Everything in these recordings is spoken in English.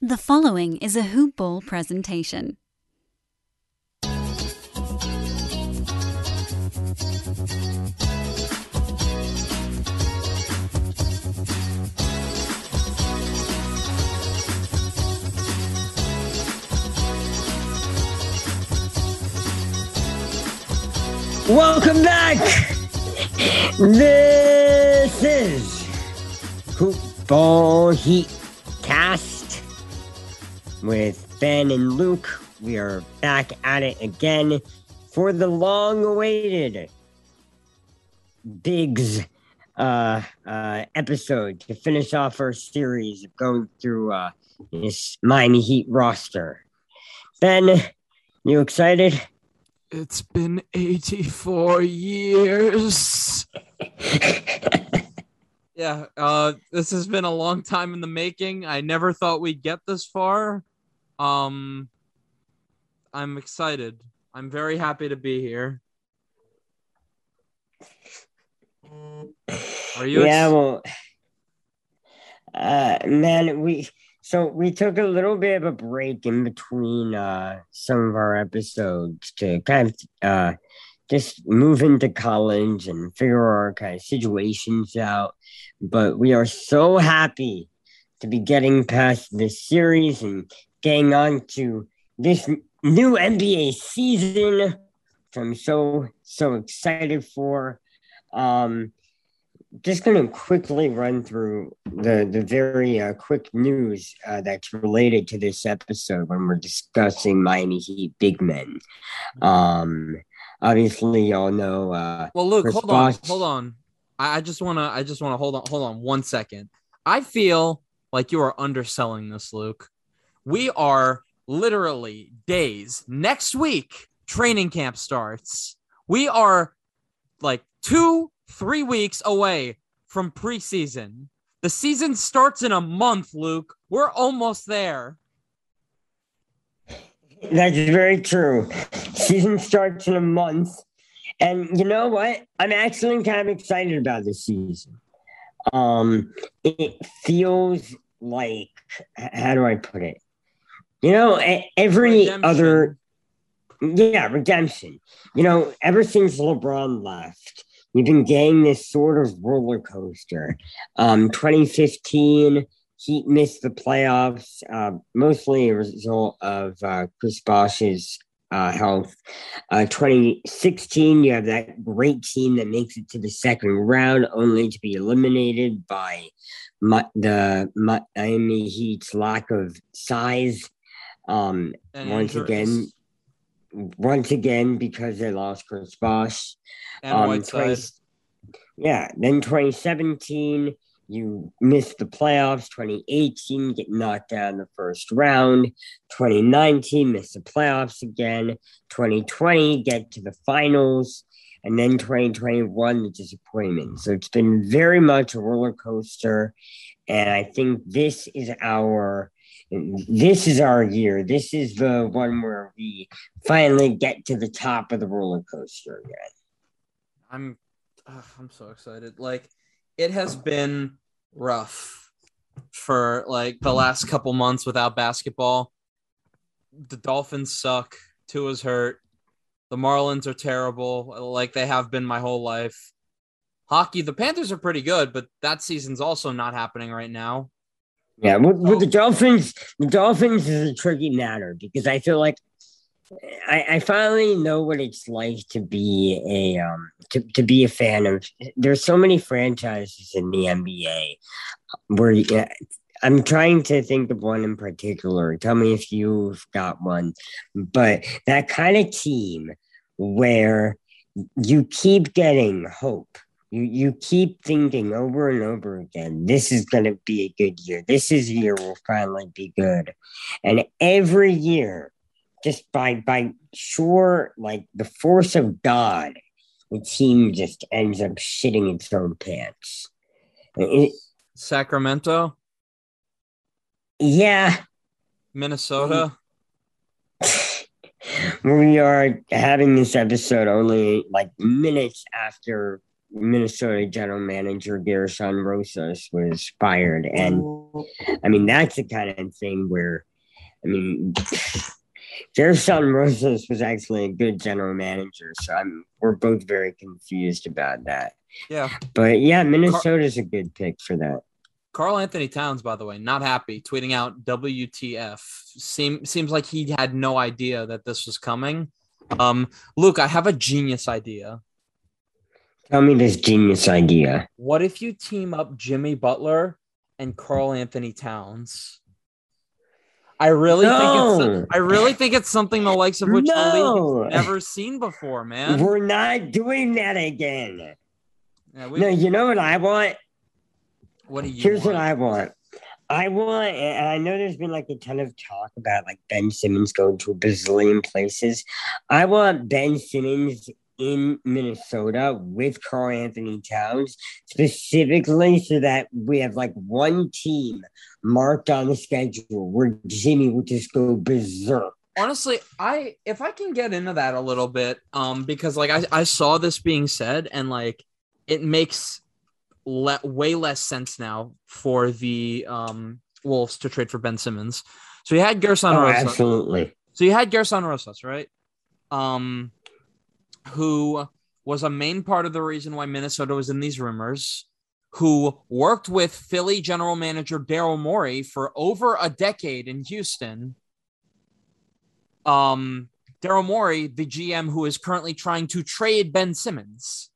The following is a Hoop Ball presentation. Welcome back. This is Hoop Ball Heat with Ben and Luke. We are back at it again for the long-awaited Bigs uh, uh, episode to finish off our series of going through uh, this Miami Heat roster. Ben, you excited? It's been 84 years. yeah, uh, this has been a long time in the making. I never thought we'd get this far. Um, I'm excited. I'm very happy to be here. Are you? yeah, ex- well, uh, man, we so we took a little bit of a break in between uh some of our episodes to kind of uh just move into college and figure our kind of situations out. But we are so happy to be getting past this series and getting on to this new NBA season. which I'm so so excited for. Um, just going to quickly run through the the very uh, quick news uh, that's related to this episode when we're discussing Miami Heat big men. Um, obviously, y'all know. Uh, well, Luke, hold on, hold on. I, I just wanna, I just wanna hold on, hold on one second. I feel like you are underselling this, Luke. We are literally days next week. Training camp starts. We are like two, three weeks away from preseason. The season starts in a month, Luke. We're almost there. That's very true. Season starts in a month. And you know what? I'm actually kind of excited about this season. Um, it feels like, how do I put it? You know, every Redemption. other, yeah, redemption. You know, ever since LeBron left, we've been getting this sort of roller coaster. Um, 2015, Heat missed the playoffs, uh, mostly a result of uh, Chris Bosh's uh, health. Uh, 2016, you have that great team that makes it to the second round, only to be eliminated by Mi- the Miami Heat's lack of size. Um, And once again, once again because they lost Chris Bosh. and Um, Whiteside. 20 yeah, then 2017, you missed the playoffs. 2018, get knocked out in the first round. 2019, miss the playoffs again. 2020, get to the finals. And then 2021, the disappointment. So it's been very much a roller coaster. And I think this is our. This is our year. This is the one where we finally get to the top of the roller coaster again. I'm I'm so excited. Like it has been rough for like the last couple months without basketball. The Dolphins suck. Tua's hurt. The Marlins are terrible, like they have been my whole life. Hockey, the Panthers are pretty good, but that season's also not happening right now. Yeah, with, with the. Dolphins, the Dolphins is a tricky matter because I feel like I, I finally know what it's like to be a um to, to be a fan of. There's so many franchises in the NBA where yeah, I'm trying to think of one in particular. Tell me if you've got one, but that kind of team where you keep getting hope. You you keep thinking over and over again, this is gonna be a good year. This is a year will finally be good. And every year, just by by sure like the force of God, the team just ends up shitting its own pants. It- Sacramento, yeah, Minnesota. we are having this episode only like minutes after Minnesota general manager Gersson Rosas was fired. And I mean, that's the kind of thing where, I mean, Gersson Rosas was actually a good general manager. So I'm, we're both very confused about that. Yeah. But yeah, Minnesota's a good pick for that. Karl-Anthony Towns, by the way, not happy, tweeting out WTF. Seem, seems like he had no idea that this was coming. Um, Luke, I have a genius idea. Tell me this genius idea. What if you team up Jimmy Butler and Karl-Anthony Towns? I really No. think it's I really think it's something the likes of which the No. league has never seen before, man. We're not doing that again. Yeah, we- No, you know what I want? what do you Here's want? what I want. I want, and I know there's been like a ton of talk about like Ben Simmons going to a bazillion places. I want Ben Simmons in Minnesota with Karl-Anthony Towns specifically so that we have like one team marked on the schedule where Jimmy will just go berserk. honestly i if i can get into that a little bit um because like i, I saw this being said and like it makes le- way less sense now for the um wolves to trade for ben simmons so you had gersson Oh, rosas absolutely. so you had gersson rosas right um who was a main part of the reason why minnesota was in these rumors who worked with philly general manager daryl morey for over a decade in houston um Daryl Morey, the GM who is currently trying to trade Ben Simmons.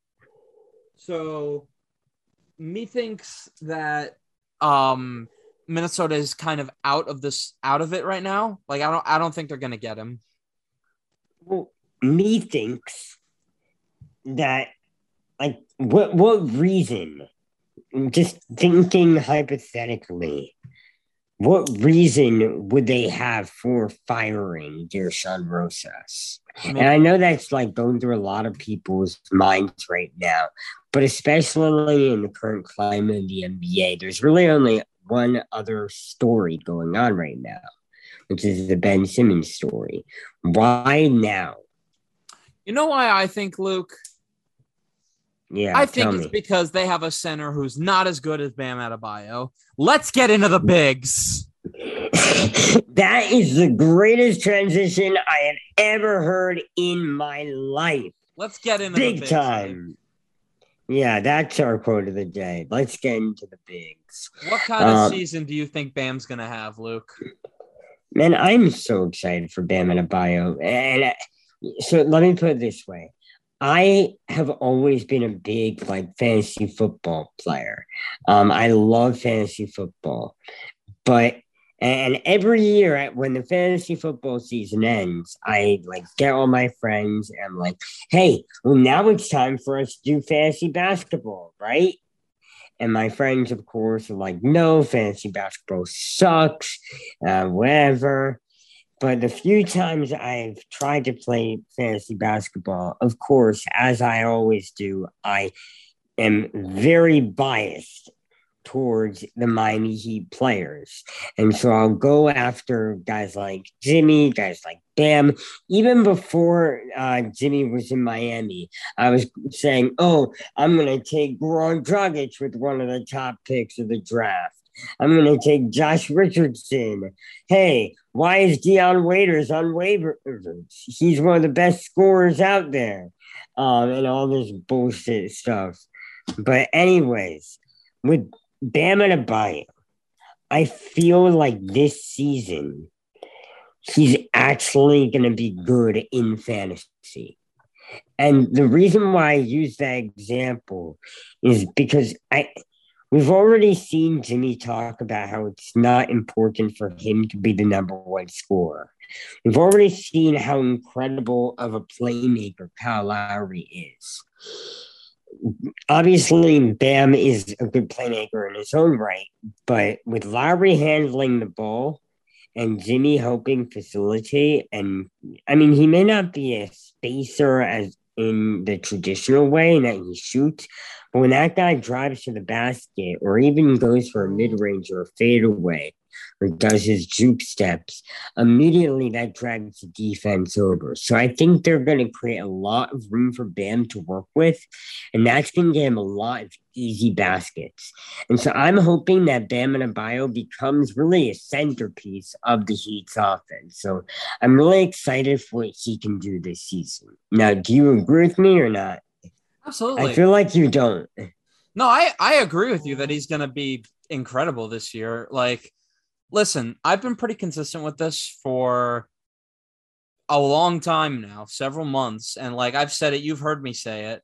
So methinks that um Minnesota is kind of out of this out of it right now. Like I don't I don't think they're gonna get him. Well, me thinks that like what what reason? Just thinking hypothetically, what reason would they have for firing Gersson Rosas? I And I know that's like going through a lot of people's minds right now, but especially in the current climate of the NBA, there's really only one other story going on right now, which is the Ben Simmons story. Why now? you know why I think Luke? Yeah, I think it's me. because they have a center who's not as good as Bam Adebayo. Let's get into the bigs. that is the greatest transition I have ever heard in my life. Let's get into the Big bigs. time. Yeah, that's our quote of the day. Let's get into the bigs. What kind of Um, season do you think Bam's gonna have, Luke? Man, I'm so excited for Bam Adebayo. And uh, so let me put it this way. I have always been a big like fantasy football player. Um, I love fantasy football, but and every year when the fantasy football season ends, I like get all my friends and I'm like, hey, well now it's time for us to do fantasy basketball, right? And my friends, of course, are like, no, fantasy basketball sucks, uh, whatever. But the few times I've tried to play fantasy basketball, of course, as I always do, I am very biased towards the Miami Heat players. And so I'll go after guys like Jimmy, guys like Bam. Even before uh, Jimmy was in Miami, I was saying, oh, I'm going to take Goran Dragic with one of the top picks of the draft. I'm going to take Josh Richardson. Hey, why is Dion Waiters on waivers? He's one of the best scorers out there. Um, and all this bullshit stuff. But anyways, with Bam Adebayo, I feel like this season he's actually going to be good in fantasy. And the reason why I use that example is because I we've already seen Jimmy talk about how it's not important for him to be the number one scorer. We've already seen how incredible of a playmaker Kyle Lowry is. Obviously, Bam is a good playmaker in his own right, but with Lowry handling the ball and Jimmy helping facilitate, and I mean, he may not be a spacer as in the traditional way that he shoots, but when that guy drives to the basket or even goes for a mid range or a fadeaway, or does his juke steps, immediately that drags the defense over. So I think they're going to create a lot of room for Bam to work with, and that's going to give him a lot of easy baskets. And so I'm hoping that Bam Adebayo becomes really a centerpiece of the Heat's offense. So I'm really excited for what he can do this season. Now, do you agree with me or not? Absolutely. I feel like you don't. No, I I agree with you that he's going to be incredible this year. Like, listen, I've been pretty consistent with this for a long time now, several months, and like I've said it, you've heard me say it.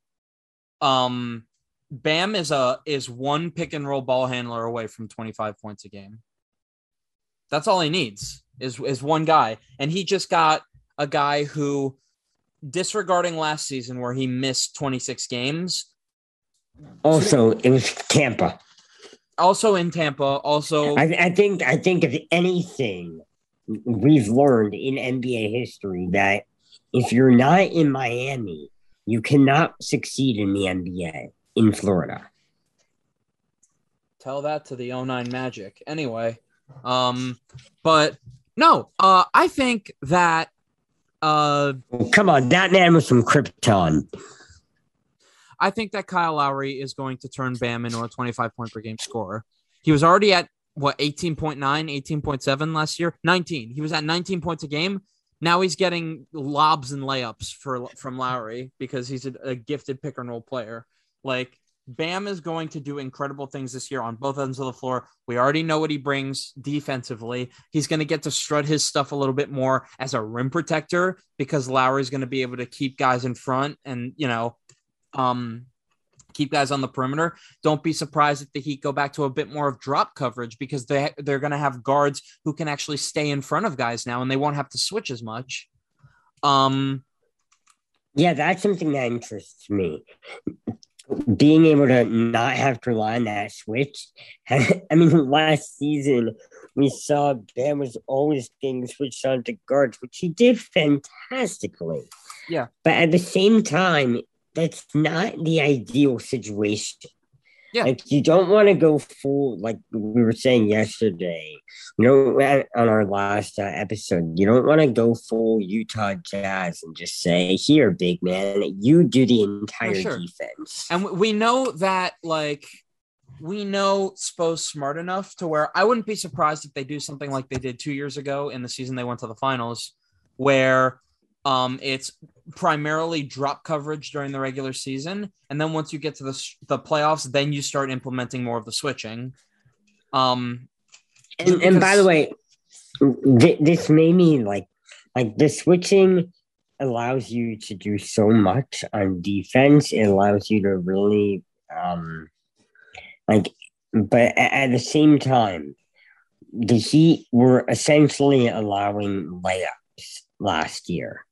Um, Bam is a is one pick and roll ball handler away from 25 points a game. That's all he needs is is one guy, and he just got a guy who, disregarding last season where he missed 26 games, Also, it was Tampa. also in Tampa, also I, I think I think if anything we've learned in NBA history that if you're not in Miami, you cannot succeed in the NBA in Florida. tell that to the 09 Magic. Anyway, um, but no, uh, I think that uh, come on, that man was from Krypton. I think that Kyle Lowry is going to turn Bam into a 25 point per game scorer. He was already at what 18.9, 18.7 last year, 19. He was at 19 points a game. Now he's getting lobs and layups for from Lowry because he's a, a gifted pick and roll player. Like Bam is going to do incredible things this year on both ends of the floor. We already know what he brings defensively. He's going to get to strut his stuff a little bit more as a rim protector because Lowry's going to be able to keep guys in front and, you know, um, keep guys on the perimeter. Don't be surprised if the Heat go back to a bit more of drop coverage because they they're going to have guards who can actually stay in front of guys now, and they won't have to switch as much. Um, Yeah, that's something that interests me. Being able to not have to rely on that switch. I mean, last season we saw Bam was always getting switched on to guards, which he did fantastically. Yeah. But at the same time, that's not the ideal situation. Yeah. Like you don't want to go full, like we were saying yesterday, you know, on our last uh, episode, you don't want to go full Utah Jazz and just say, "Here, big man, you do the entire sure. defense." and we- we know that like we know Spo's smart enough to where I wouldn't be surprised if they do something like they did two years ago in the season they went to the finals, where um it's primarily drop coverage during the regular season, and then once you get to the the playoffs, then you start implementing more of the switching. Um, and, and by the way, th- this made me like, like the switching allows you to do so much on defense. It allows you to really, um, like, but at the same time, the Heat were essentially allowing layups last year.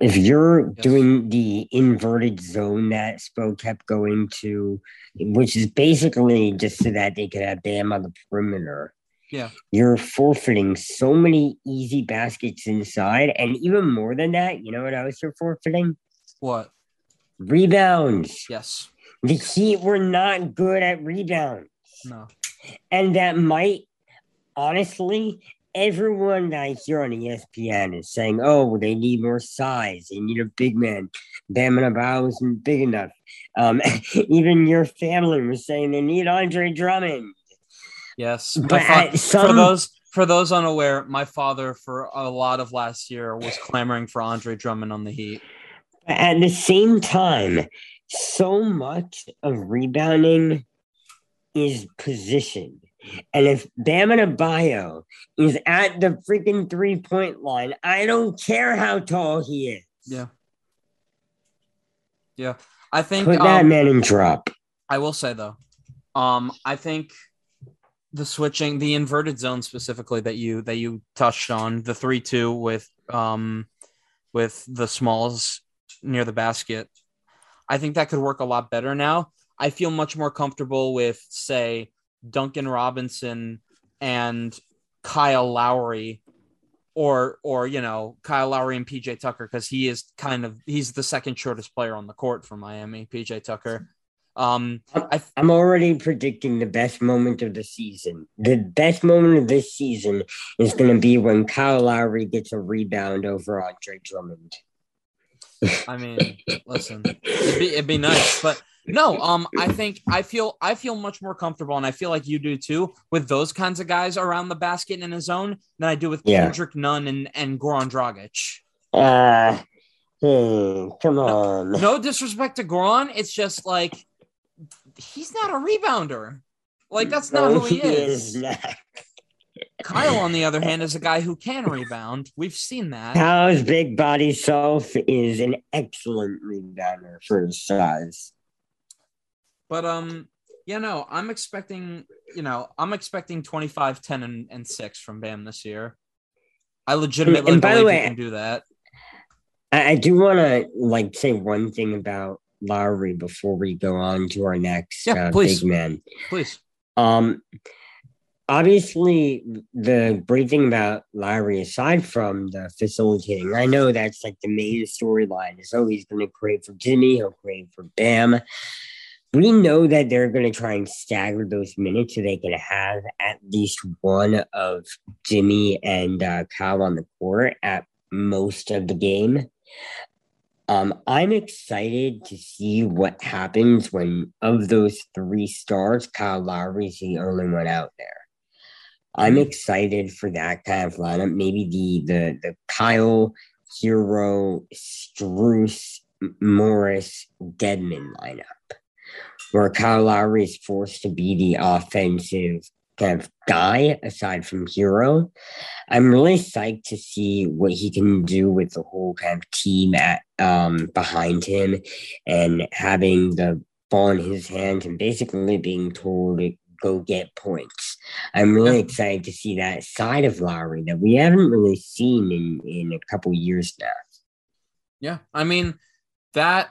If you're Yes. doing the inverted zone that Spo kept going to, which is basically just so that they could have Bam on the perimeter. Yeah. You're forfeiting so many easy baskets inside. And even more than that, you know what else you're forfeiting? what? Rebounds. Yes. The Heat were not good at rebounds. No. And that might, honestly, everyone that I hear on ESPN is saying, oh, they need more size. They need a big man. Bam and Adebayo isn't big enough. Um, even your family was saying they need Andre Drummond. Yes. But fa- at for those for those unaware, my father for a lot of last year was clamoring for Andre Drummond on the Heat. At the same time, so much of rebounding is position. And if Bam Adebayo is at the freaking three point line, I don't care how tall he is. Yeah. Yeah. I think Put that um, man in drop. I will say though, um, I think the switching, the inverted zone specifically that you that you touched on, the three two with um with the smalls near the basket, I think that could work a lot better now. I feel much more comfortable with say Duncan Robinson and Kyle Lowry or or you know Kyle Lowry and PJ Tucker because he is kind of he's the second shortest player on the court for Miami, PJ Tucker. Um, I, I'm already predicting the best moment of the season. The best moment of this season is going to be when Kyle Lowry gets a rebound over Andre Drummond. I mean, listen, it'd be, it'd be nice, but no, um, I think I feel I feel much more comfortable, and I feel like you do too, with those kinds of guys around the basket in his zone than I do with Yeah. Kendrick Nunn and and Goran Dragic. Uh, hmm, come on. No disrespect to Goran, it's just like he's not a rebounder. Like that's not No, who he is. not. Kyle, on the other hand, is a guy who can rebound. We've seen that. Kyle's big body self is an excellent rebounder for his size. But um, yeah, no, I'm expecting, you know, I'm expecting 25, 10, and, and 6 from Bam this year. I legitimately And by the way- can do that. I, I do want to like say one thing about Lowry before we go on to our next Yeah, uh, please. big man. Please. Um, obviously, the great thing about Lowry, aside from the facilitating, I know that's like the main storyline. Is oh, he's going to create for Jimmy, he'll create for Bam. We know that they're going to try and stagger those minutes so they can have at least one of Jimmy and uh, Kyle on the court at most of the game. Um, I'm excited to see what happens when, of those three stars, Kyle Lowry is the only one out there. I'm excited for that kind of lineup. Maybe the the the Kyle Herro Strus Morris Dedmon lineup, where Kyle Lowry is forced to be the offensive kind of guy aside from Herro. I'm really psyched to see what he can do with the whole kind of team at um behind him and having the ball in his hands and basically being told to go get points. I'm really excited to see that side of Lowry that we haven't really seen in in a couple years now. Yeah. I mean, that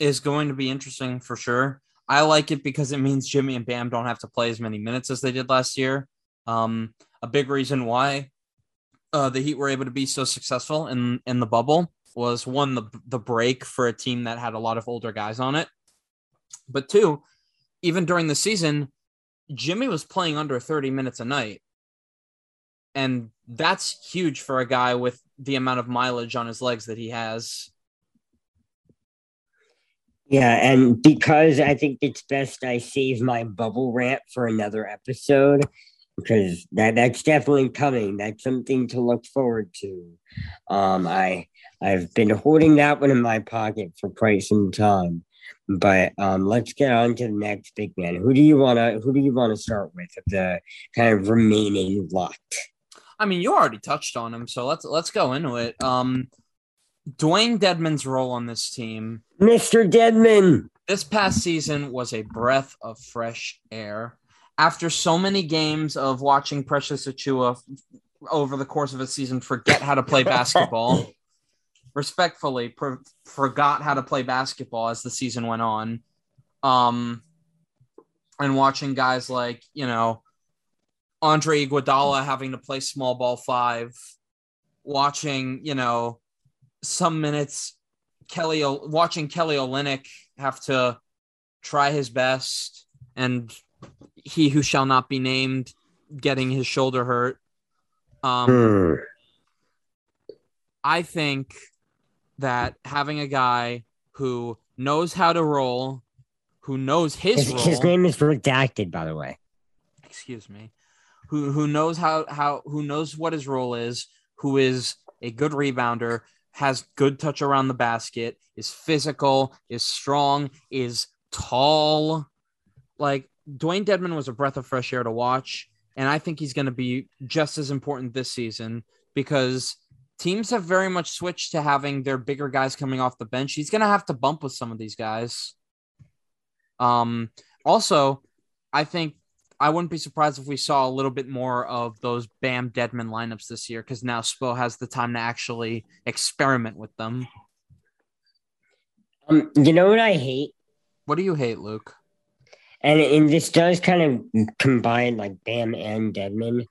is going to be interesting for sure. I like it because it means Jimmy and Bam don't have to play as many minutes as they did last year. Um, a big reason why uh, the Heat were able to be so successful in in the bubble was one the the break for a team that had a lot of older guys on it, but two, even during the season, Jimmy was playing under 30 minutes a night. And that's huge for a guy with the amount of mileage on his legs that he has. Yeah, and because I think it's best I save my bubble rant for another episode because that that's definitely coming. That's something to look forward to. Um, I I've been holding that one in my pocket for quite some time. But um, let's get on to the next big man. Who do you wanna Who do you want to start with of the kind of remaining lot? I mean, you already touched on him, so let's let's go into it. Um Dewayne Dedmon's role on this team Mr. Dedmon. this past season was a breath of fresh air. After so many games of watching Precious Achiuwa over the course of a season forget how to play basketball, respectfully per- forgot how to play basketball as the season went on. Um, and watching guys like, you know, Andre Iguodala having to play small ball five, watching, you know, some minutes Kelly watching Kelly Olynyk have to try his best and he who shall not be named getting his shoulder hurt. Um, Hmm. I think that having a guy who knows how to roll, who knows his, His, role, his name is redacted, by the way. excuse me, who who knows how how who knows what his role is, who is a good rebounder, has good touch around the basket, is physical, is strong, is tall. Like Dewayne Dedmon was a breath of fresh air to watch, and I think he's going to be just as important this season because teams have very much switched to having their bigger guys coming off the bench. He's going to have to bump with some of these guys. Um, also, I think I wouldn't be surprised if we saw a little bit more of those Bam Dedmon lineups this year because now Spo has the time to actually experiment with them. Um, you know what I hate? What do you hate, Luke? And, and this does kind of combine like Bam and Dedmon.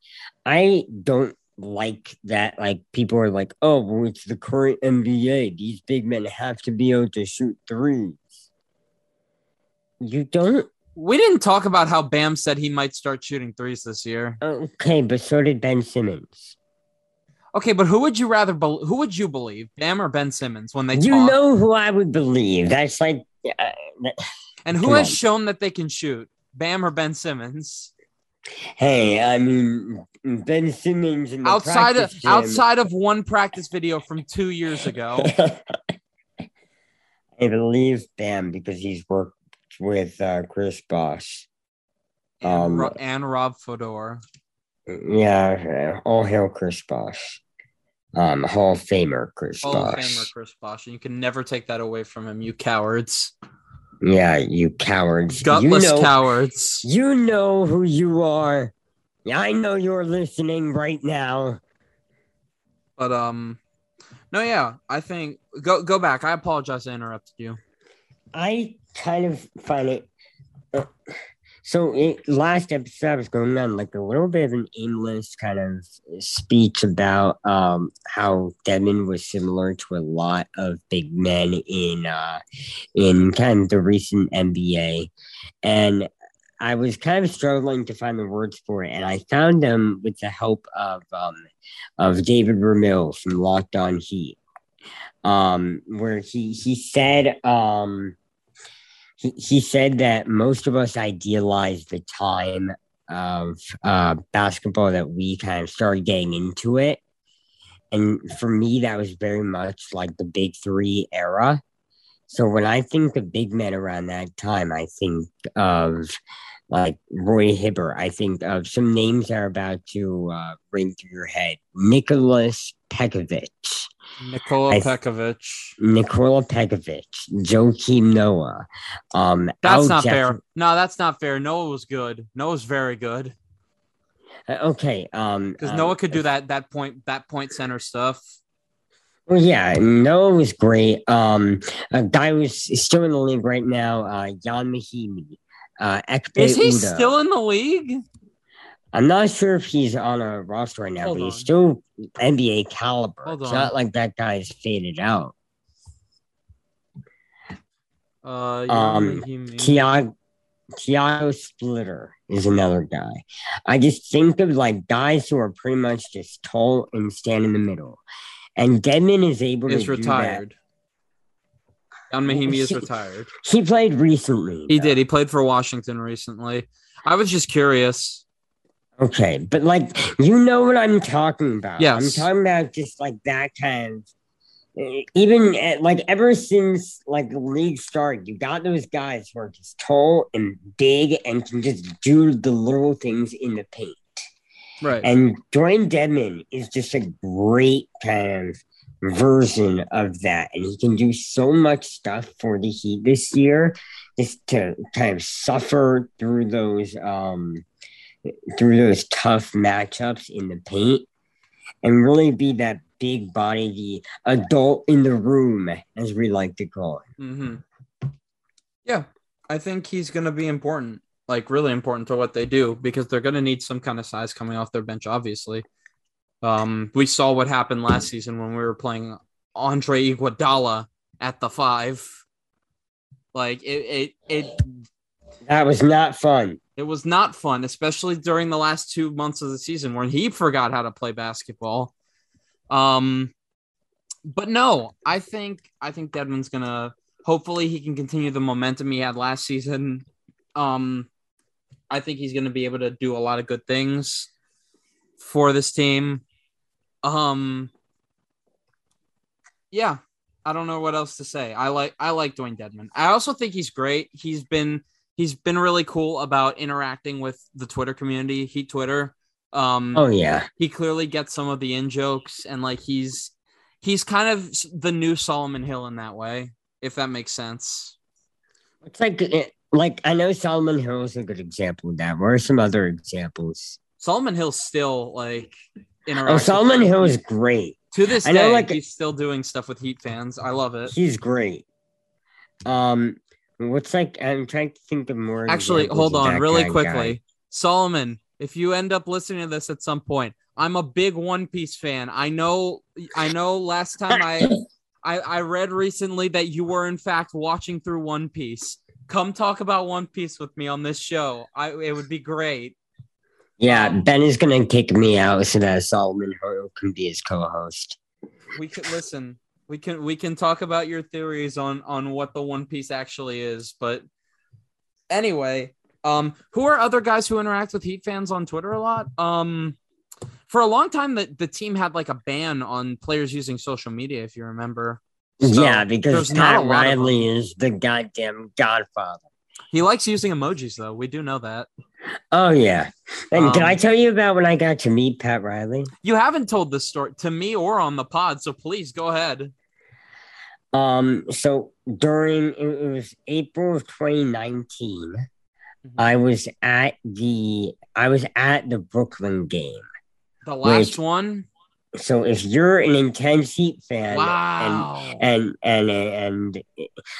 I don't like that. Like people are like, "Oh, well, it's the current NBA. These big men have to be able to shoot threes." You don't? We didn't talk about how Bam said he might start shooting threes this year. Okay, but so did Ben Simmons. Okay, but who would you rather? Be- who would you believe, Bam or Ben Simmons, when they You talk? know who I would believe. That's like. Uh, and who has on. shown that they can shoot, Bam or Ben Simmons? hey, I mean, Ben Simmons outside of gym- outside of one practice video from two years ago. I believe Bam because he's worked with uh, Chris Bosh. and, Um, Ro- and Rob Fodor. Yeah, all hail Chris Bosh. Um, Hall of Famer Chris Hall of Famer Chris Bosh. And you can never take that away from him, you cowards. Yeah, you cowards. Gutless you know, cowards. You know who you are. I know you're listening right now. But um no yeah, I think go go back. I apologize I interrupted you. I kind of it. uh, so, it, last episode, I was going on like a little bit of an aimless kind of speech about um, how Devin was similar to a lot of big men in uh, in kind of the recent NBA, and I was kind of struggling to find the words for it, and I found them with the help of um, of David Ramil from Locked On Heat, um, where he he said um, he, he said that most of us idealize the time of uh, basketball that we kind of started getting into it. And for me, that was very much like the big three era. So when I think of big men around that time, I think of like Roy Hibbert. I think of some names that are about to uh, ring through your head. Nicholas Pekovic, Nikola I- Pekovic. Nikola Pekovic, Joakim Noah. Um, That's Al not Jeff- fair. No, that's not fair. Noah was good. Noah's very good. Uh, Okay. Um, Because um, Noah could do that that point that point center stuff. Well, yeah, Noah was great. Um, a guy who's still in the league right now, uh, Ian Mahinmi. Uh, Is he Udoh. still in the league? I'm not sure if he's on a roster right now, Hold but he's on. still NBA caliber. Hold it's on. not like that guy's faded out. Uh Um, Ian Mahinmi. Tiago, Tiago Splitter is another guy. I just think of like guys who are pretty much just tall and stand in the middle. And Dedmon is able is to retired. Don Mahimi is retired. He played recently. He though. did. He played for Washington recently. I was just curious. Okay, but like you know what I'm talking about. Yeah, I'm talking about just like that kind of. eh, Even at, like ever since like the league started, you got those guys who are just tall and big and can just do the little things in the paint. Right. And Dewayne Dedmon is just a great kind of version of that. And he can do so much stuff for the Heat this year just to kind of suffer through those um through those tough matchups in the paint and really be that big body, the adult in the room, as we like to call it. hmm Yeah, I think he's going to be important, like really important to what they do because they're going to need some kind of size coming off their bench. Obviously, um, we saw what happened last season when we were playing Andre Iguodala at the five. Like it, it, it, That was not fun. It was not fun, especially during the last two months of the season when he forgot how to play basketball. Um, but no, I think I think Dedmon's gonna. Hopefully, he can continue the momentum he had last season. Um, I think he's gonna be able to do a lot of good things for this team. Um, yeah, I don't know what else to say. I like I like Dewayne Dedmon. I also think he's great. He's been he's been really cool about interacting with the Twitter community, Heat Twitter. Um, Oh yeah. he clearly gets some of the in jokes and like he's he's kind of the new Solomon Hill in that way, if that makes sense. It's like like I know Solomon Hill is a good example of that. What are some other examples? Solomon Hill's still like interacting. Oh, Solomon Hill is great. to this I know, day, like- he's still doing stuff with Heat fans. I love it. He's great. Um, what's like? I'm trying to think of more. Actually, hold on really of quickly. guy. Solomon, if you end up listening to this at some point, I'm a big One Piece fan. I know I know last time I I, I read recently that you were in fact watching through One Piece. come talk about One Piece with me on this show. I it would be great. Yeah, Ben is gonna kick me out so that Solomon can be his co-host. We could listen. We can we can talk about your theories on on what the One Piece actually is, but anyway, um, who are other guys who interact with Heat fans on Twitter a lot? Um, for a long time, the, the team had like a ban on players using social media, if you remember. So, yeah, because there's not a Pat lot of them. Riley is the goddamn godfather. He likes using emojis, though. We do know that. Oh yeah. And did Um, I tell you about when I got to meet Pat Riley? You haven't told this story to me or on the pod, so please go ahead. Um, so during it was April of 2019, Mhm. I was at the I was at the Brooklyn game. The last Wait. one. So if you're an intense Heat fan, and Wow. and and and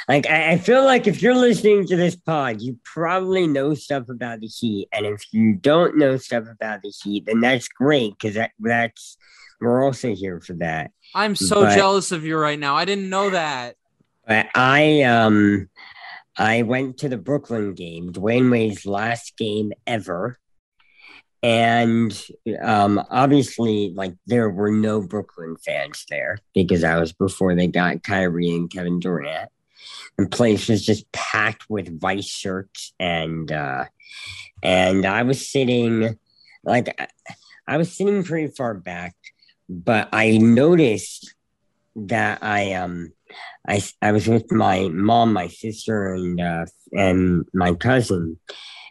like I, I feel like if you're listening to this pod, you probably know stuff about the Heat, and if you don't know stuff about the Heat, then that's great because that that's we're also here for that. I'm so but- jealous of you right now. I didn't know that. But I um I went to the Brooklyn game, Dwyane Wade's last game ever. And um obviously like there were no Brooklyn fans there because that was before they got Kyrie and Kevin Durant. The place was just packed with vice shirts and uh and I was sitting like I was sitting pretty far back, but I noticed that I um I, I was with my mom, my sister, and uh, and my cousin,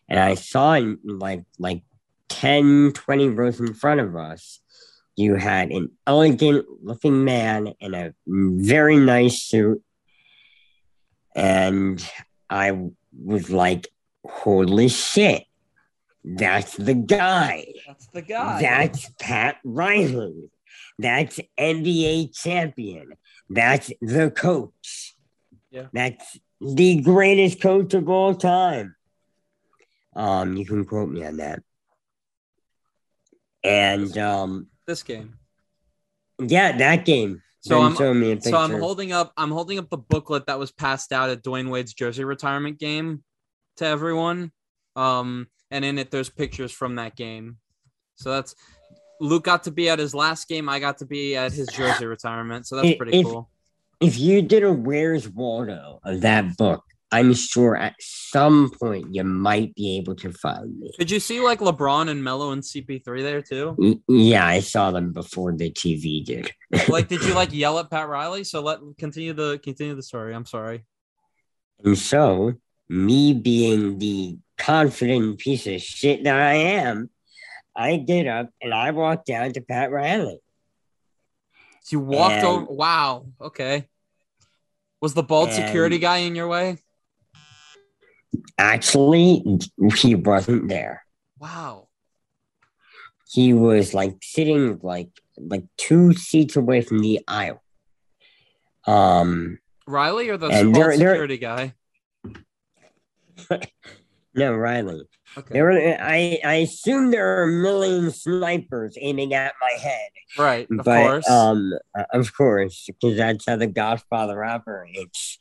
and I saw like like 10, 20 rows in front of us, you had an elegant looking man in a very nice suit, and I was like, "Holy shit, that's the guy! That's the guy. That's Pat Riley! That's NBA champion!" That's the coach. Yeah. That's the greatest coach of all time. Um, you can quote me on that. And um, this game. yeah, that game. So I'm- showed me a picture. So I'm holding up I'm holding up the booklet that was passed out at Dwyane Wade's jersey retirement game to everyone. Um and in it there's pictures from that game. So that's Luke got to be at his last game. I got to be at his jersey retirement. So that's pretty if- cool. if you did a Where's Waldo of that book, I'm sure at some point you might be able to find me. Did you see like LeBron and Melo and CP3 there too? Yeah, I saw them before the TV did. like did you like yell at Pat Riley? So let continue the continue the story. I'm sorry. And so, me being the confident piece of shit that I am, I get up and I walk down to Pat Riley. You walked And- over wow, okay. Was the bald security guy in your way? Actually, he wasn't there. Wow. He was like sitting like like two seats away from the aisle. Um, Riley or the bald security guy? no, Riley. Okay. There were, I I assume there are a million snipers aiming at my head. Right, of but course. um of course because that's how the godfather operates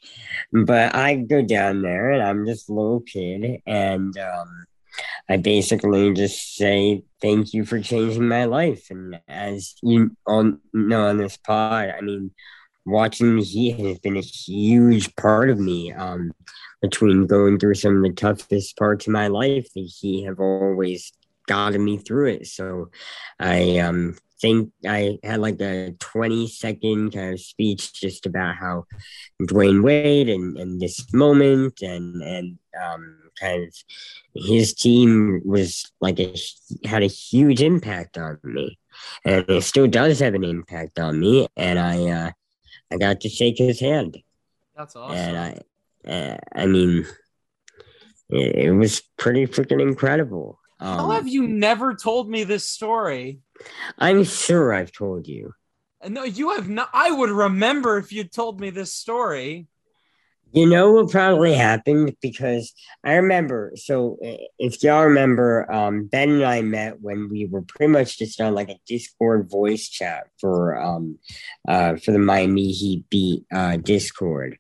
but i go down there and i'm just a little kid and um i basically just say thank you for changing my life and as you all know on this pod i mean watching the heat has been a huge part of me um between going through some of the toughest parts of my life heat have always gotten me through it. So i um think I had like a 20 second kind of speech just about how Dwyane Wade and, and this moment and and um, kind of his team was like a had a huge impact on me. And it still does have an impact on me. And I uh, I got to shake his hand. That's awesome. and I uh, I mean it, it was pretty freaking incredible. How Um, have you never told me this story? I'm sure I've told you. No, you have not. I would remember if you told me this story. You know what probably happened because I remember. So if y'all remember, um, Ben and I met when we were pretty much just on like a Discord voice chat for um, uh, for the Miami Heat beat uh, Discord,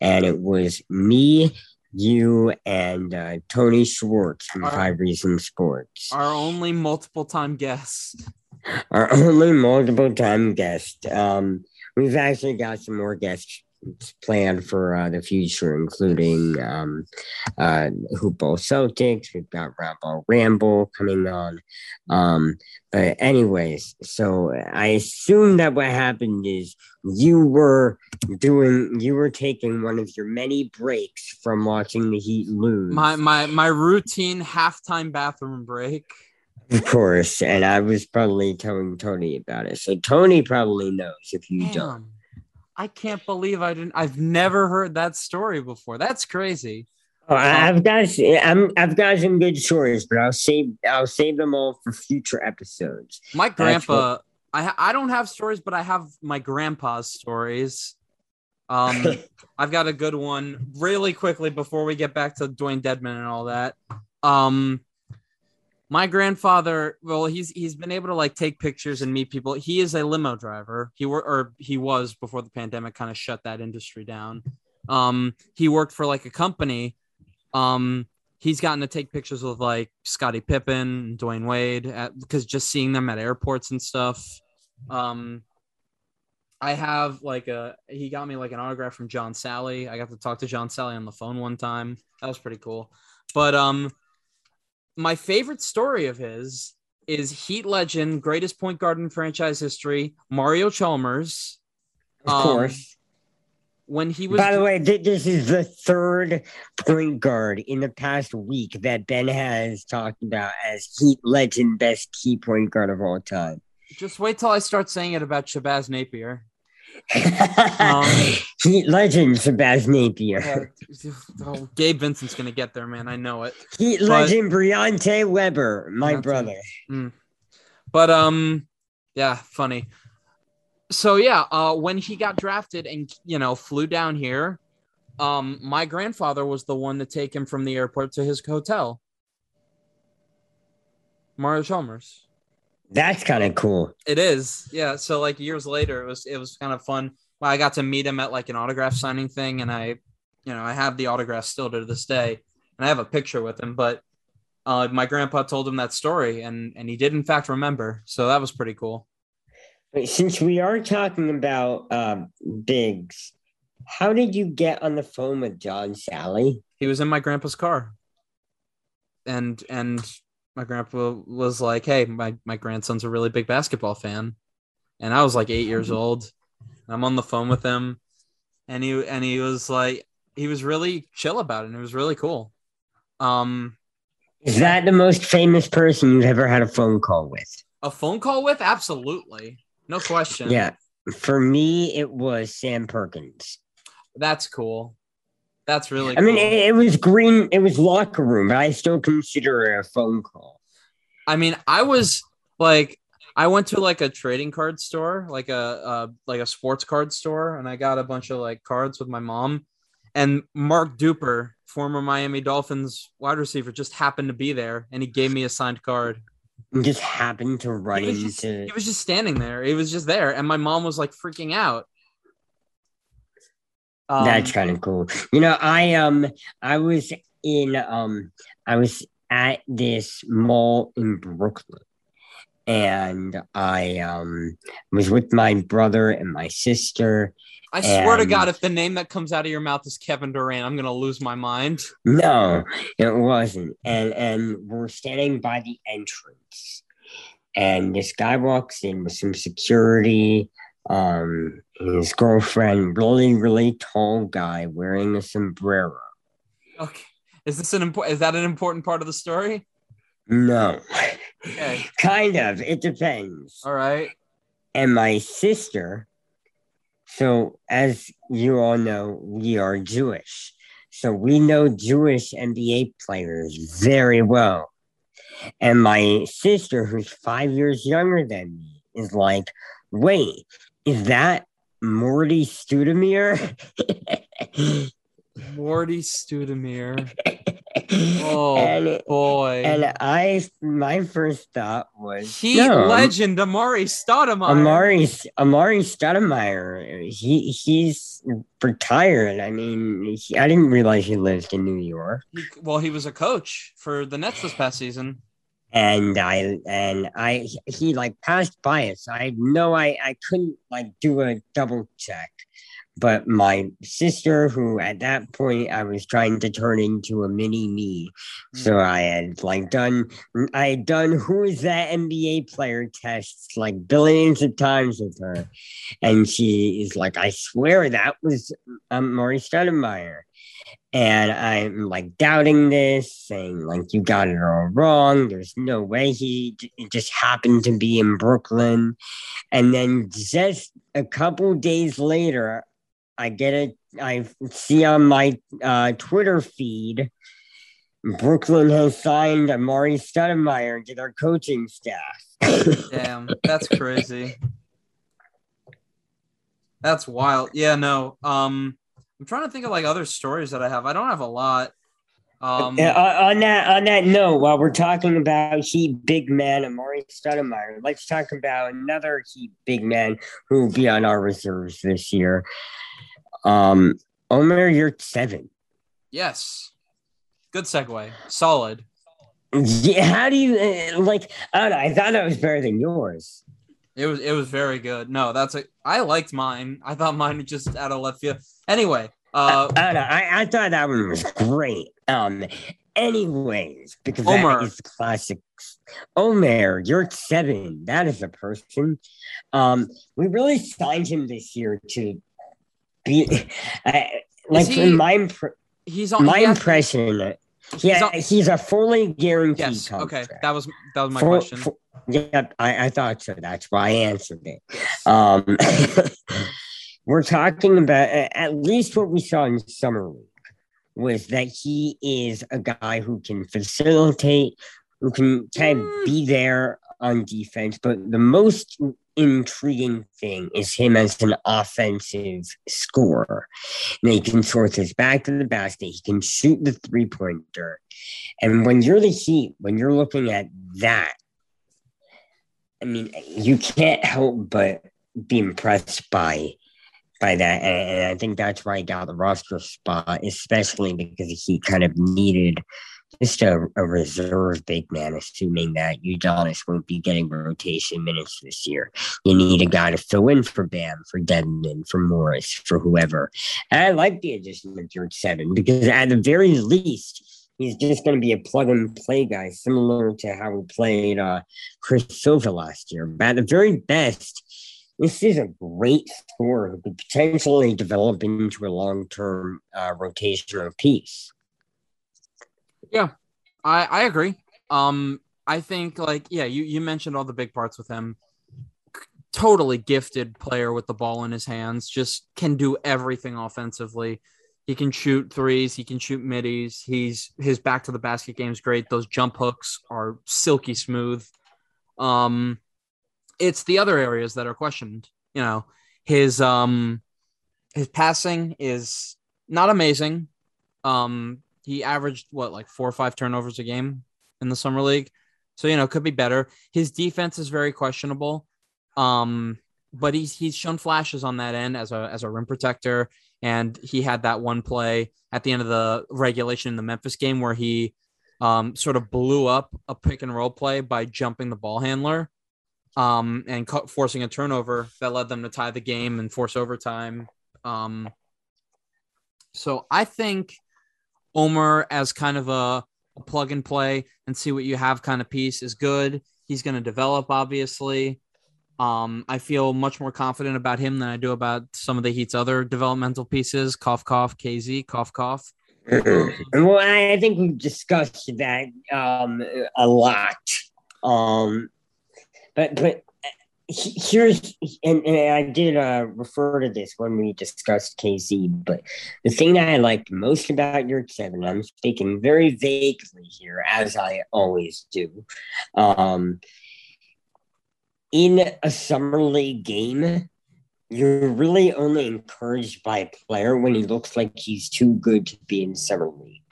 and it was me, you and uh, Tony Schwartz from Our- Five Reasons Sports, Our only multiple time guest. our only multiple time guest. Um, we've actually got some more guests planned for uh, the future, including um, uh, Hoop Ball Celtics. We've got Round Ball Ramble coming on. Um, but anyways, so I assume that what happened is you were doing, you were taking one of your many breaks from watching the Heat lose. My my my routine halftime bathroom break. Of course, and I was probably telling Tony about it. So Tony probably knows if you don't. I can't believe I didn't. I've never heard that story before. That's crazy. Oh, I- I've got I'm I've got some good stories, but I'll save I'll save them all for future episodes. My grandpa. I I don't have stories, but I have my grandpa's stories. Um, I've got a good one really quickly before we get back to Dewayne Dedmon and all that. Um, my grandfather, well, he's he's been able to like take pictures and meet people. He is a limo driver. He were or he was before the pandemic kind of shut that industry down. Um, he worked for like a company. Um, he's gotten to take pictures with like Scottie Pippen, and Dwyane Wade, because just seeing them at airports and stuff. Um, I have like a he got me like an autograph from John Salley. I got to talk to John Salley on the phone one time. That was pretty cool. But um my favorite story of his is Heat legend, greatest point guard in franchise history, Mario Chalmers. Of Um, course. When he was By the way, th- this is the third point guard in the past week that Ben has talked about as Heat legend, best key point guard of all time. just wait till I start saying it about Shabazz Napier. Um, Heat legend, Shabazz Napier. oh, Gabe Vincent's gonna get there, man. I know it. Heat but- legend, Briante Weber, my brother. But um, yeah, funny. So yeah, uh, when he got drafted and you know flew down here, um, my grandfather was the one to take him from the airport to his hotel. Mario Chalmers. That's kind of cool. It is, yeah. So like years later, it was it was kind of fun. Well, I got to meet him at like an autograph signing thing, and I, you know, I have the autograph still to this day, and I have a picture with him. But uh, my grandpa told him that story, and and he did in fact remember. So that was pretty cool. But since we are talking about um, Biggs, how did you get on the phone with John Salley? he was in my grandpa's car and and my grandpa was like hey my, my grandson's a really big basketball fan. And i was like eight years old. I'm on the phone with him. And he and he was like he was really chill about it and it was really cool. Um Is that the most famous person you've ever had a phone call with? a phone call with? Absolutely. No question. Yeah. For me, it was Sam Perkins. that's cool that's really I mean, it, it was green, it was locker room, but I still consider it a phone call. I mean, I was like, I went to like a trading card store, like a uh, like a sports card store, and I got a bunch of like cards with my mom. And Mark Duper, former Miami Dolphins wide receiver, just happened to be there, and he gave me a signed card. And just happened to run He was, just, into. he was just standing there. He was just there, and my mom was like freaking out. Um, That's kind of cool. You know, I um I was in um I was at this mall in Brooklyn and I um was with my brother and my sister. I swear to God, if the name that comes out of your mouth is Kevin Durant, I'm gonna lose my mind. No, it wasn't. And and we're standing by the entrance. And this guy walks in with some security. Um his girlfriend, really, really tall guy wearing a sombrero. Okay, is this an important? Is that an important part of the story? No. Okay, kind of. It depends. all right. And my sister, so as you all know, we are Jewish. So we know Jewish NBA players very well. And my sister, who's five years younger than me, is like, wait, is that Morty Studemir? Morty Studemir. Oh and, boy. and I, my first thought was Heat no, legend Amar'e Stoudemire. Amar'e Amar'e Stoudemire. He he's retired. I mean, he, I didn't realize he lived in New York. He, well, he was a coach for the Nets this past season. And I and I he like passed by us. I know I I couldn't like do a double check, but my sister, who at that point I was trying to turn into a mini me, so I had like done I had done who is that NBA player tests like billions of times with her, and she is like, I swear that was um, Maurice Stoudemire. And I'm like doubting this, saying like you got it all wrong. There's no way he it just happened to be in Brooklyn. And then just a couple days later, I get it. I see on my uh, Twitter feed, Brooklyn has signed Amar'e Stoudemire to their coaching staff. Damn, that's crazy. That's wild. Yeah, no. Um, I'm trying to think of like other stories that I have. I don't have a lot. Um, on on that on that note, while we're talking about Heat big man Amar'e Stoudemire, let's talk about another Heat big man who will be on our reserves this year. Um, Omer, Yurtseven. yes. Good segue. Solid. Yeah, how do you uh, like? I don't know. I thought that was better than yours. It was it was very good. No, that's a I liked mine. I thought mine was just out of left field. Anyway, uh I know. I, I thought that one was great. Um, anyways, because Omer. that is classic. Omer, Yurtseven. That is a person. Um, we really signed him this year to. I, like he- in my impr- he's on my he has- impression, he's yeah, on- he's a fully guaranteed Yes. contract. Okay. That was that was my For- question. for- Yep, I, I thought so. That's why I answered it. Um, we're talking about at least what we saw in summer league was that he is a guy who can facilitate, who can kind of be there on defense. But the most intriguing thing is him as an offensive scorer. And he can source his back to the basket. He can shoot the three pointer. And when you're the Heat, when you're looking at that, I mean, you can't help but be impressed by by that, and, I think that's why he got the roster spot, especially because he kind of needed just a, a reserve big man, assuming that Udonis won't be getting rotation minutes this year. You need a guy to fill in for Bam, for Dedmon, for Morris, for whoever. And I like the addition of Yurtseven because at the very least, he's just going to be a plug and play guy, similar to how we played uh, Chris Silva last year. But at the very best, this is a great scorer who could potentially develop into a long term uh, rotational piece. I I agree. Um, I think like yeah, you you mentioned all the big parts with him. Totally gifted player with the ball in his hands. Just can do everything offensively. He can shoot threes. He can shoot middies. He's his back to the basket game is great. Those jump hooks are silky smooth. Um, it's the other areas that are questioned. You know, his um, his passing is not amazing. Um, he averaged what like four or five turnovers a game in the summer league, so you know could be better. His defense is very questionable, um, but he's he's shown flashes on that end as a as a rim protector, and he had that one play at the end of the regulation in the Memphis game where he um, sort of blew up a pick and roll play by jumping the ball handler. Um, and cu- forcing a turnover that led them to tie the game and force overtime. Um, so I think Omer as kind of a, a plug and play and see what you have kind of piece is good. He's going to develop, obviously. Um, I feel much more confident about him than I do about some of the Heat's other developmental pieces. Cough, cough, KZ, cough, cough. well, I think we've discussed that um, a lot. Um, but but here's and, and I did uh, refer to this when we discussed KZ. But the thing that I liked most about Yurtseven, I'm speaking very vaguely here, as I always do. Um, in a summer league game, you're really only encouraged by a player when he looks like he's too good to be in summer league.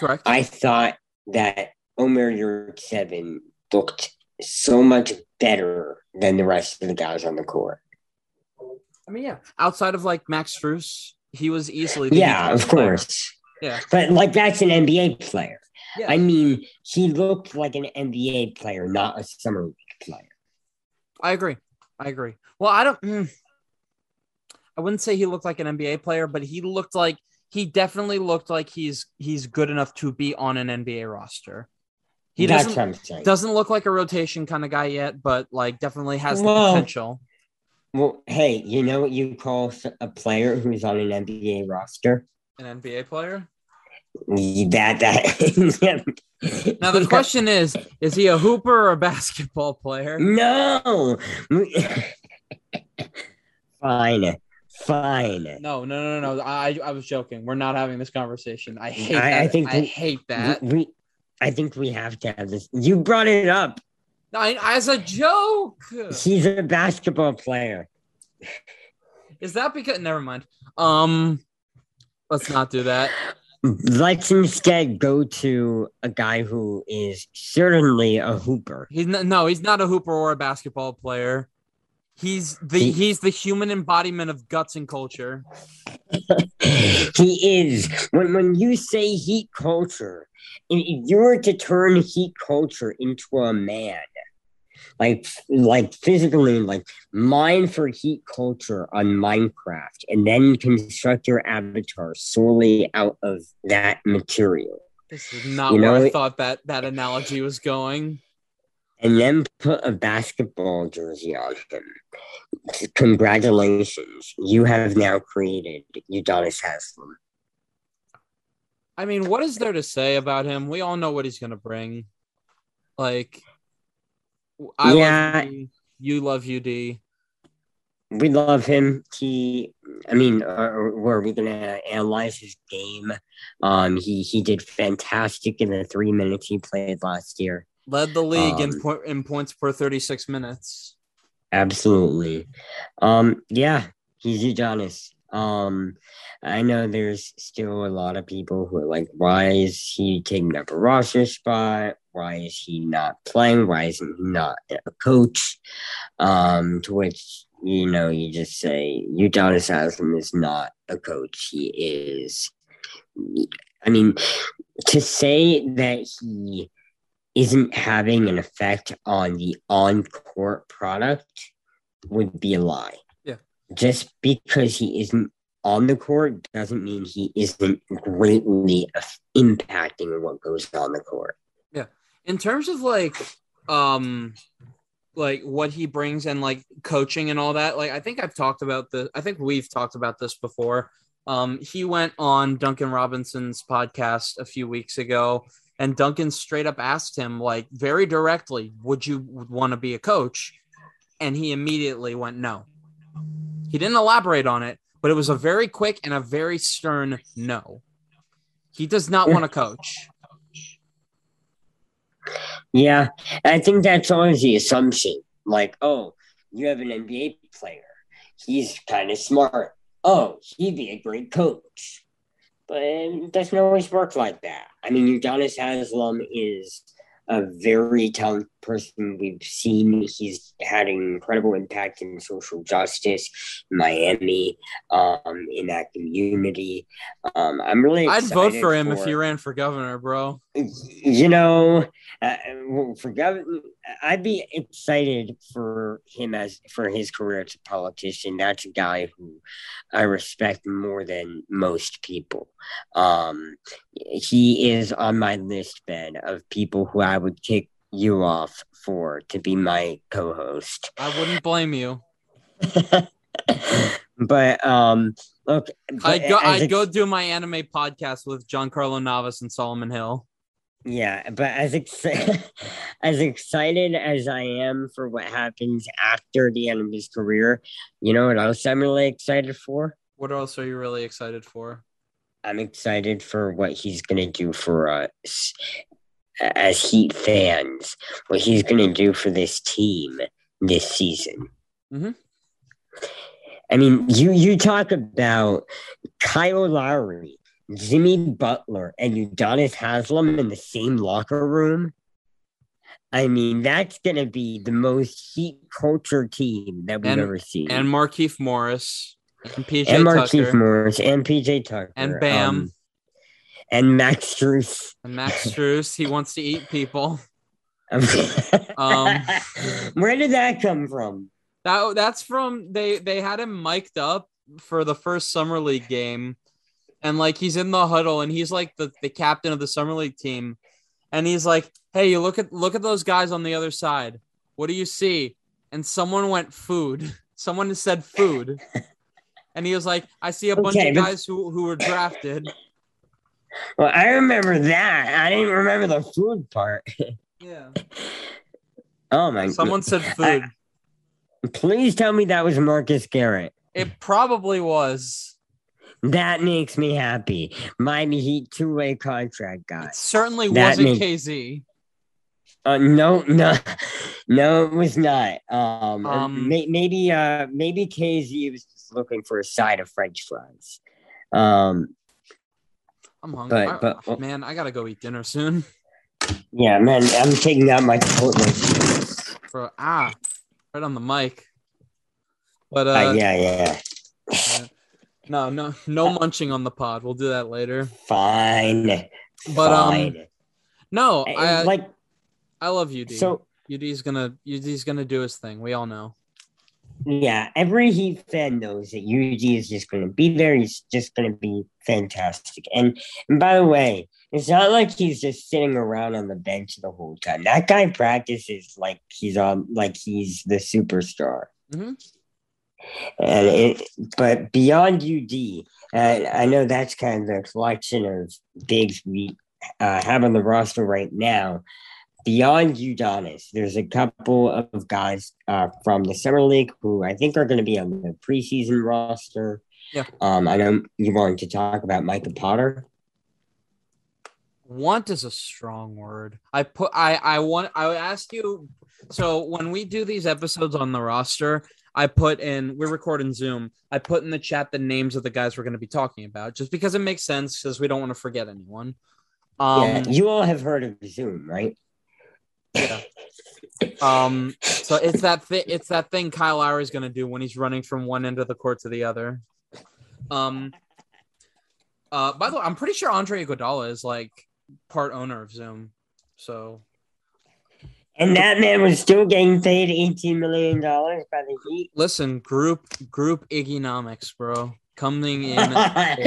Correct. I thought that Omer Yurtseven looked so much better than the rest of the guys on the court. I mean, yeah. Outside of like Max Strus, he was easily the Yeah, of player. course. Yeah. But like that's an NBA player. Yeah. I mean, he looked like an NBA player, not a summer league player. I agree. I agree. Well, I don't. mm, I wouldn't say he looked like an NBA player, but he looked like he definitely looked like he's he's good enough to be on an NBA roster. He that's doesn't what I'm saying. doesn't look like a rotation kind of guy yet, but like definitely has the Well- potential. Well, hey, you know what you call a player who's on an NBA roster? An NBA player. That that. Now the question is: Is he a hooper or a basketball player? No. fine, fine. No, no, no, no. I I was joking. We're not having this conversation. I hate I- that. I think I we- hate that. We, I think we have to have this. You brought it up. I, as a joke. He's a basketball player. Is that because? Never mind. Um, let's not do that. Let's instead go to a guy who is certainly a hooper. He's not, no, he's not a hooper or a basketball player. He's the He- he's the human embodiment of guts and culture. he is. When when you say heat culture, if you were to turn heat culture into a man, like like physically, like mine for heat culture on Minecraft, and then construct your avatar solely out of that material, This is not You where know- I thought that that analogy was going. And then put a basketball jersey on him. Congratulations, you have now created Udonis Haslem. I mean, what is there to say about him? We all know what he's gonna bring. Like, I Yeah. love UD, you love UD. we love him. He, I mean, are, were we gonna analyze his game? Um, he he did fantastic in the three minutes he played last year. Led the league in Um, po- in points per thirty six minutes. Absolutely. Um, yeah, he's Udonis. Um, I know there's still a lot of people who are like, why is he taking up a roster spot? Why is he not playing? Why isn't he not a coach? Um, to which you know you just say Udonis Haslem is not a coach. He is. I mean, to say that he isn't having an effect on the on-court product would be a lie. Yeah. Just because he isn't on the court doesn't mean he isn't greatly impacting what goes on the court. Yeah. In terms of like um like what he brings and like coaching and all that like i think i've talked about the i think we've talked about this before um he went on duncan robinson's podcast a few weeks ago and duncan straight up asked him like very directly would you want to be a coach and he immediately went no he didn't elaborate on it but it was a very quick and a very stern no he does not want to coach Yeah, I think that's always the assumption. Like, oh, you have an NBA player. He's kind of smart. Oh, he'd be a great coach. It doesn't always work like that. I mean, Udonis Haslem is a very talented person. We've seen he's had an incredible impact in social justice, Miami, um, in that community. Um, I'm really i'd vote for him if he ran for governor bro you know, uh, for governor, I'd be excited for him as for his career as a politician. That's a guy who I respect more than most people. Um, he is on my list, Ben, of people who I would kick you off for to be my co-host. I wouldn't blame you. but um, look, but I'd go. I'd ex- go do my anime podcast with Giancarlo Navas and Solomon Hill. Yeah, but as ex- as excited as I am for what happens after the end of his career, you know what else I'm really excited for? What else are you really excited for? I'm excited for what he's gonna do for us as Heat fans. What he's gonna do for this team this season. Mhm. I mean, you you talk about Kyle Lowry Jimmy Butler and Udonis Haslem in the same locker room. I mean, that's gonna be the most heat culture team that we've And- ever seen. And Markieff Morris and PJ and Tucker Morris and PJ Tucker And Bam. um, and Max Strus. and Max Strus. He wants to eat people. um, where did that come from? That that's from they they had him mic'd up for the first summer league game, and like he's in the huddle and he's like the, the captain of the summer league team, and he's like, "Hey, you look at look at those guys on the other side. What do you see?" And someone went food. Someone said food, and he was like, "I see a bunch Okay, of but- guys who who were drafted." Well, I remember that. I didn't remember the food part. Yeah, Oh my! God. Someone said food. Please tell me that was Marcus Garrett. It probably was. That makes me happy. Miami Heat two way contract guy. It certainly That wasn't makes- KZ. Uh, no, no, no, it was not. Um, Um, may, maybe, uh, maybe KZ was just looking for a side of French fries. Um, I'm hungry. But- but- I- man, I gotta go eat dinner soon. yeah, man, I'm taking out my Chipotle. For ah, right on the mic. But uh, Uh, yeah, yeah, no, no, no munching on the pod. We'll do that later. fine, But um, no, I- I like I love UD. so. UD's gonna UD's gonna do his thing. We all know. Yeah, every Heat fan knows that UG is just to be there. He's just to be fantastic. And, and by the way, it's not like he's just sitting around on the bench the whole time. That guy practices like he's on, like he's the superstar. Mhm. And it, but beyond UD, uh, I know that's kind of the collection of bigs we uh, have on the roster right now beyond Udonis, there's a couple of guys uh, from the summer league who I think are going to be on the preseason roster. Yeah. Um, I know you wanted to talk about Micah Potter. Want is a strong word. I put I I want I would ask you. So when we do these episodes on the roster, I put in we're recording Zoom. I put in the chat the names of the guys we're going to be talking about, just because it makes sense because we don't want to forget anyone. Um, yeah, you all have heard of Zoom, right? Yeah. Um. So it's that thing. It's that thing Kyle Lowry's gonna do when he's running from one end of the court to the other. Um. Uh. By the way, I'm pretty sure Andre Iguodala is like part owner of Zoom. So And that man was still getting paid $18 million by the Heat. listen, group group Iggynomics, bro, coming in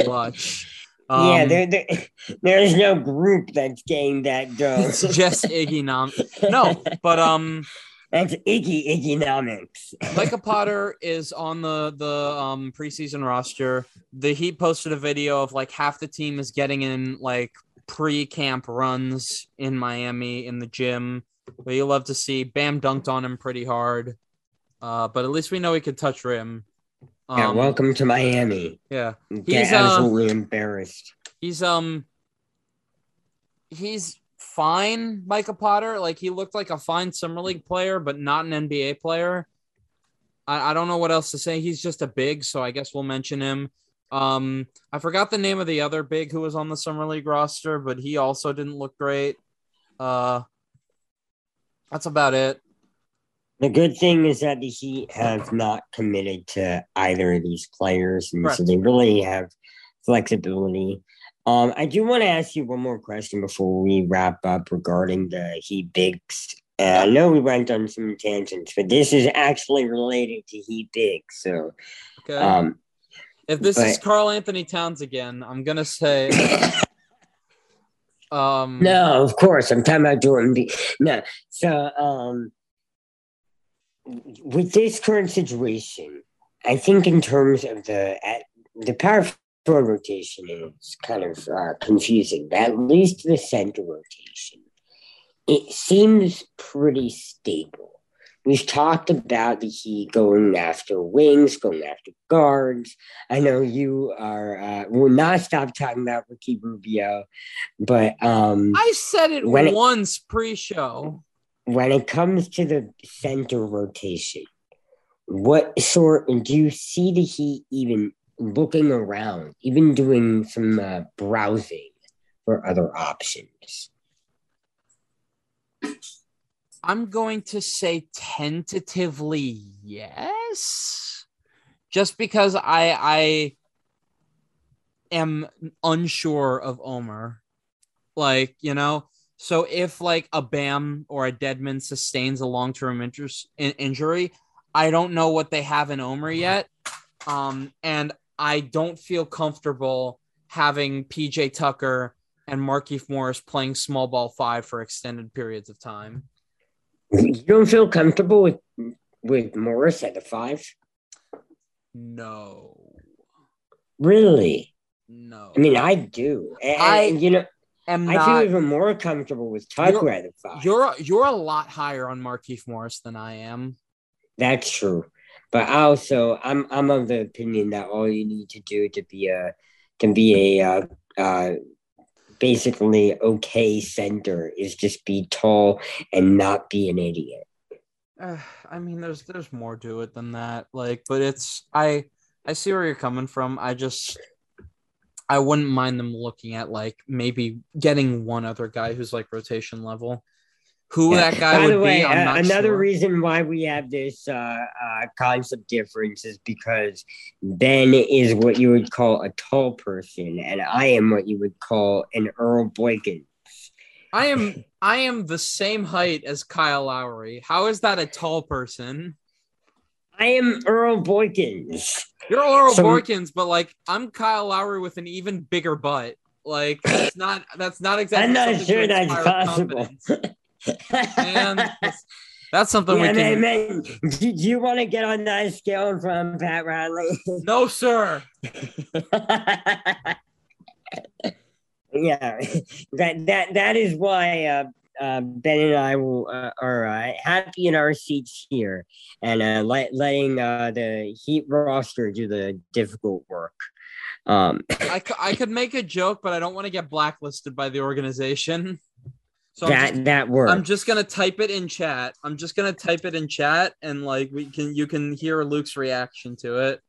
clutch. yeah, Um, there, there, there's no group that's getting that dough. it's just Iggynomics. No, but um. that's Iggy Iggynomics. Micah Potter is on the the um preseason roster. The Heat posted a video of like half the team is getting in like pre-camp runs in Miami in the gym. But you love to see Bam dunked on him pretty hard. Uh, but at least we know he could touch rim. Um, yeah, welcome to Miami. yeah, Get He's, uh, absolutely embarrassed. he's um he's fine, Micah Potter. Like he looked like a fine summer league player, but not an NBA player. I, I don't know what else to say. He's just a big, so I guess we'll mention him. Um, I forgot the name of the other big who was on the summer league roster, but he also didn't look great. Uh, that's about it. The good thing is that the Heat have not committed to either of these players, and so they really have flexibility. Um, I do want to ask you one more question before we wrap up regarding the Heat bigs. And I know we went on some tangents, but this is actually related to Heat bigs. So, Okay. um, if this is Karl-Anthony Towns again, I'm gonna say. Um, No, of course. I'm talking about Jordan B. No. So, um, with this current situation, I think in terms of the at, the power forward rotation is kind of uh, confusing. But at least the center rotation, it seems pretty stable. We've talked about the Heat going after wings, going after guards. I know you are uh, will not stop talking about Ricky Rubio, but um, I said it When it- once pre-show. when it comes to the center rotation, what sort and do you see the Heat even looking around, even doing some uh, browsing for other options? I'm going to say tentatively yes, just because I I am unsure of Omer. Like you know, so if like a Bam or a Dedmon sustains a long term in, injury, I don't know what they have in Omer yet, um, and I don't feel comfortable having PJ Tucker and Markieff Morris playing small ball five for extended periods of time. You don't feel comfortable with with Morris at the five? No. Really? No. I mean, I do. And, I you know, am I not. feel even more comfortable with Tucker at the five. You're you're a lot higher on Markieff Morris than I am. That's true. But also, I'm I'm of the opinion that all you need to do to be a to be a uh, uh, basically okay center is just be tall and not be an idiot. Uh, I mean, there's there's more to it than that. Like, but it's I I see where you're coming from. I just I wouldn't mind them looking at like maybe getting one other guy who's like rotation level. Who Yeah. that guy By would the way, be, I'm uh, not another sure. reason why we have this uh, uh, concept difference is because Ben is what you would call a tall person, and I am what you would call an Earl Boykin. I am I am the same height as Kyle Lowry. How is that a tall person? I am Earl Boykins. You're Laurel Some- Borkins, but like I'm Kyle Lowry with an even bigger butt. Like that's not that's not exactly. I'm not something to sure that's possible. That's, something yeah, we can. man, man. Do, do you want to get on that scale from Pat Riley? No, sir. yeah, that that that is why uh, uh, Ben and I will, uh, are uh, happy in our seats here and uh, let, letting uh, the Heat roster do the difficult work. Um, I, I could make a joke, but I don't want to get blacklisted by the organization. So that just, that works. I'm just gonna type it in chat. I'm just gonna type it in chat, and like we can, you can hear Luke's reaction to it.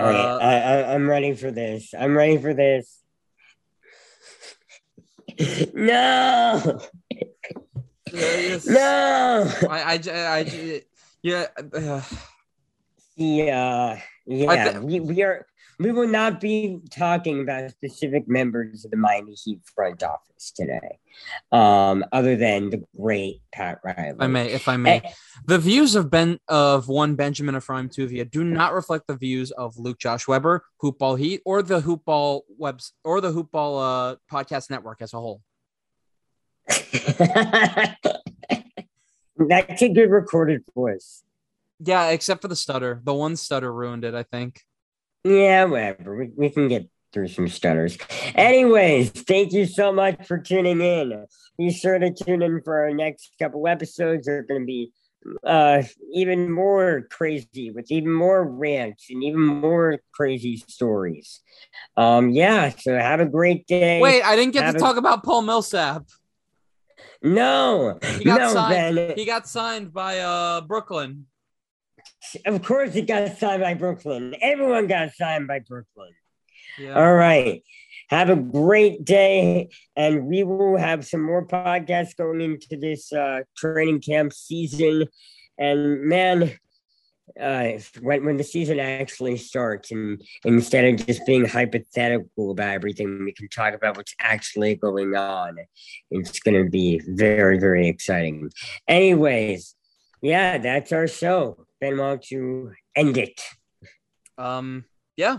All right, uh, I, I, I'm ready for this. I'm ready for this. no, Yes. no. I, I, I, j- yeah. uh, Yeah, yeah. thi- we, we are. We will not be talking about specific members of the Miami Heat front office today, um, other than the great Pat Riley. if I may, if I may, the views of Ben of one Benjamin Ephraim Tuvia do not reflect the views of Luke Josh Weber, Hoopball Heat, or the Hoopball webs or the Hoopball uh, podcast network as a whole. That's a good recorded voice. Yeah, except for the stutter. The one stutter ruined it. I think. Yeah, whatever. We, we can get through some stutters. Anyways, thank you so much for tuning in. Be sure to tune in for our next couple episodes. They're going to be uh, even more crazy with even more rants and even more crazy stories. Um, yeah, so have a great day. Wait, I didn't get Have to a- talk about Paul Millsap. no, He got no, signed. Ben. He got signed by uh Brooklyn. Of course, it got signed by Brooklyn. Everyone got signed by Brooklyn. Yeah. All right. Have a great day, and we will have some more podcasts going into this uh, training camp season. And man, uh, when when the season actually starts, and instead of just being hypothetical about everything, we can talk about what's actually going on. It's going to be very very exciting. Anyways, yeah, that's our show. Don't you end it? Um, yeah.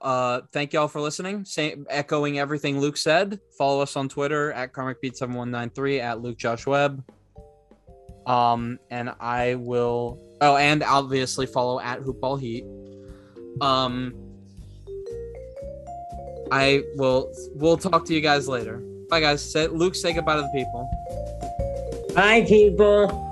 Uh, thank y'all for listening. Same, echoing everything Luke said. Follow us on Twitter at KarmicBeat7193 at Luke Josh Webb. Um, and I will. Oh, and obviously follow at Hoopball Heat. Um, I will. We'll talk to you guys later. Bye, guys. Say, Luke, say goodbye to the people. Bye, people.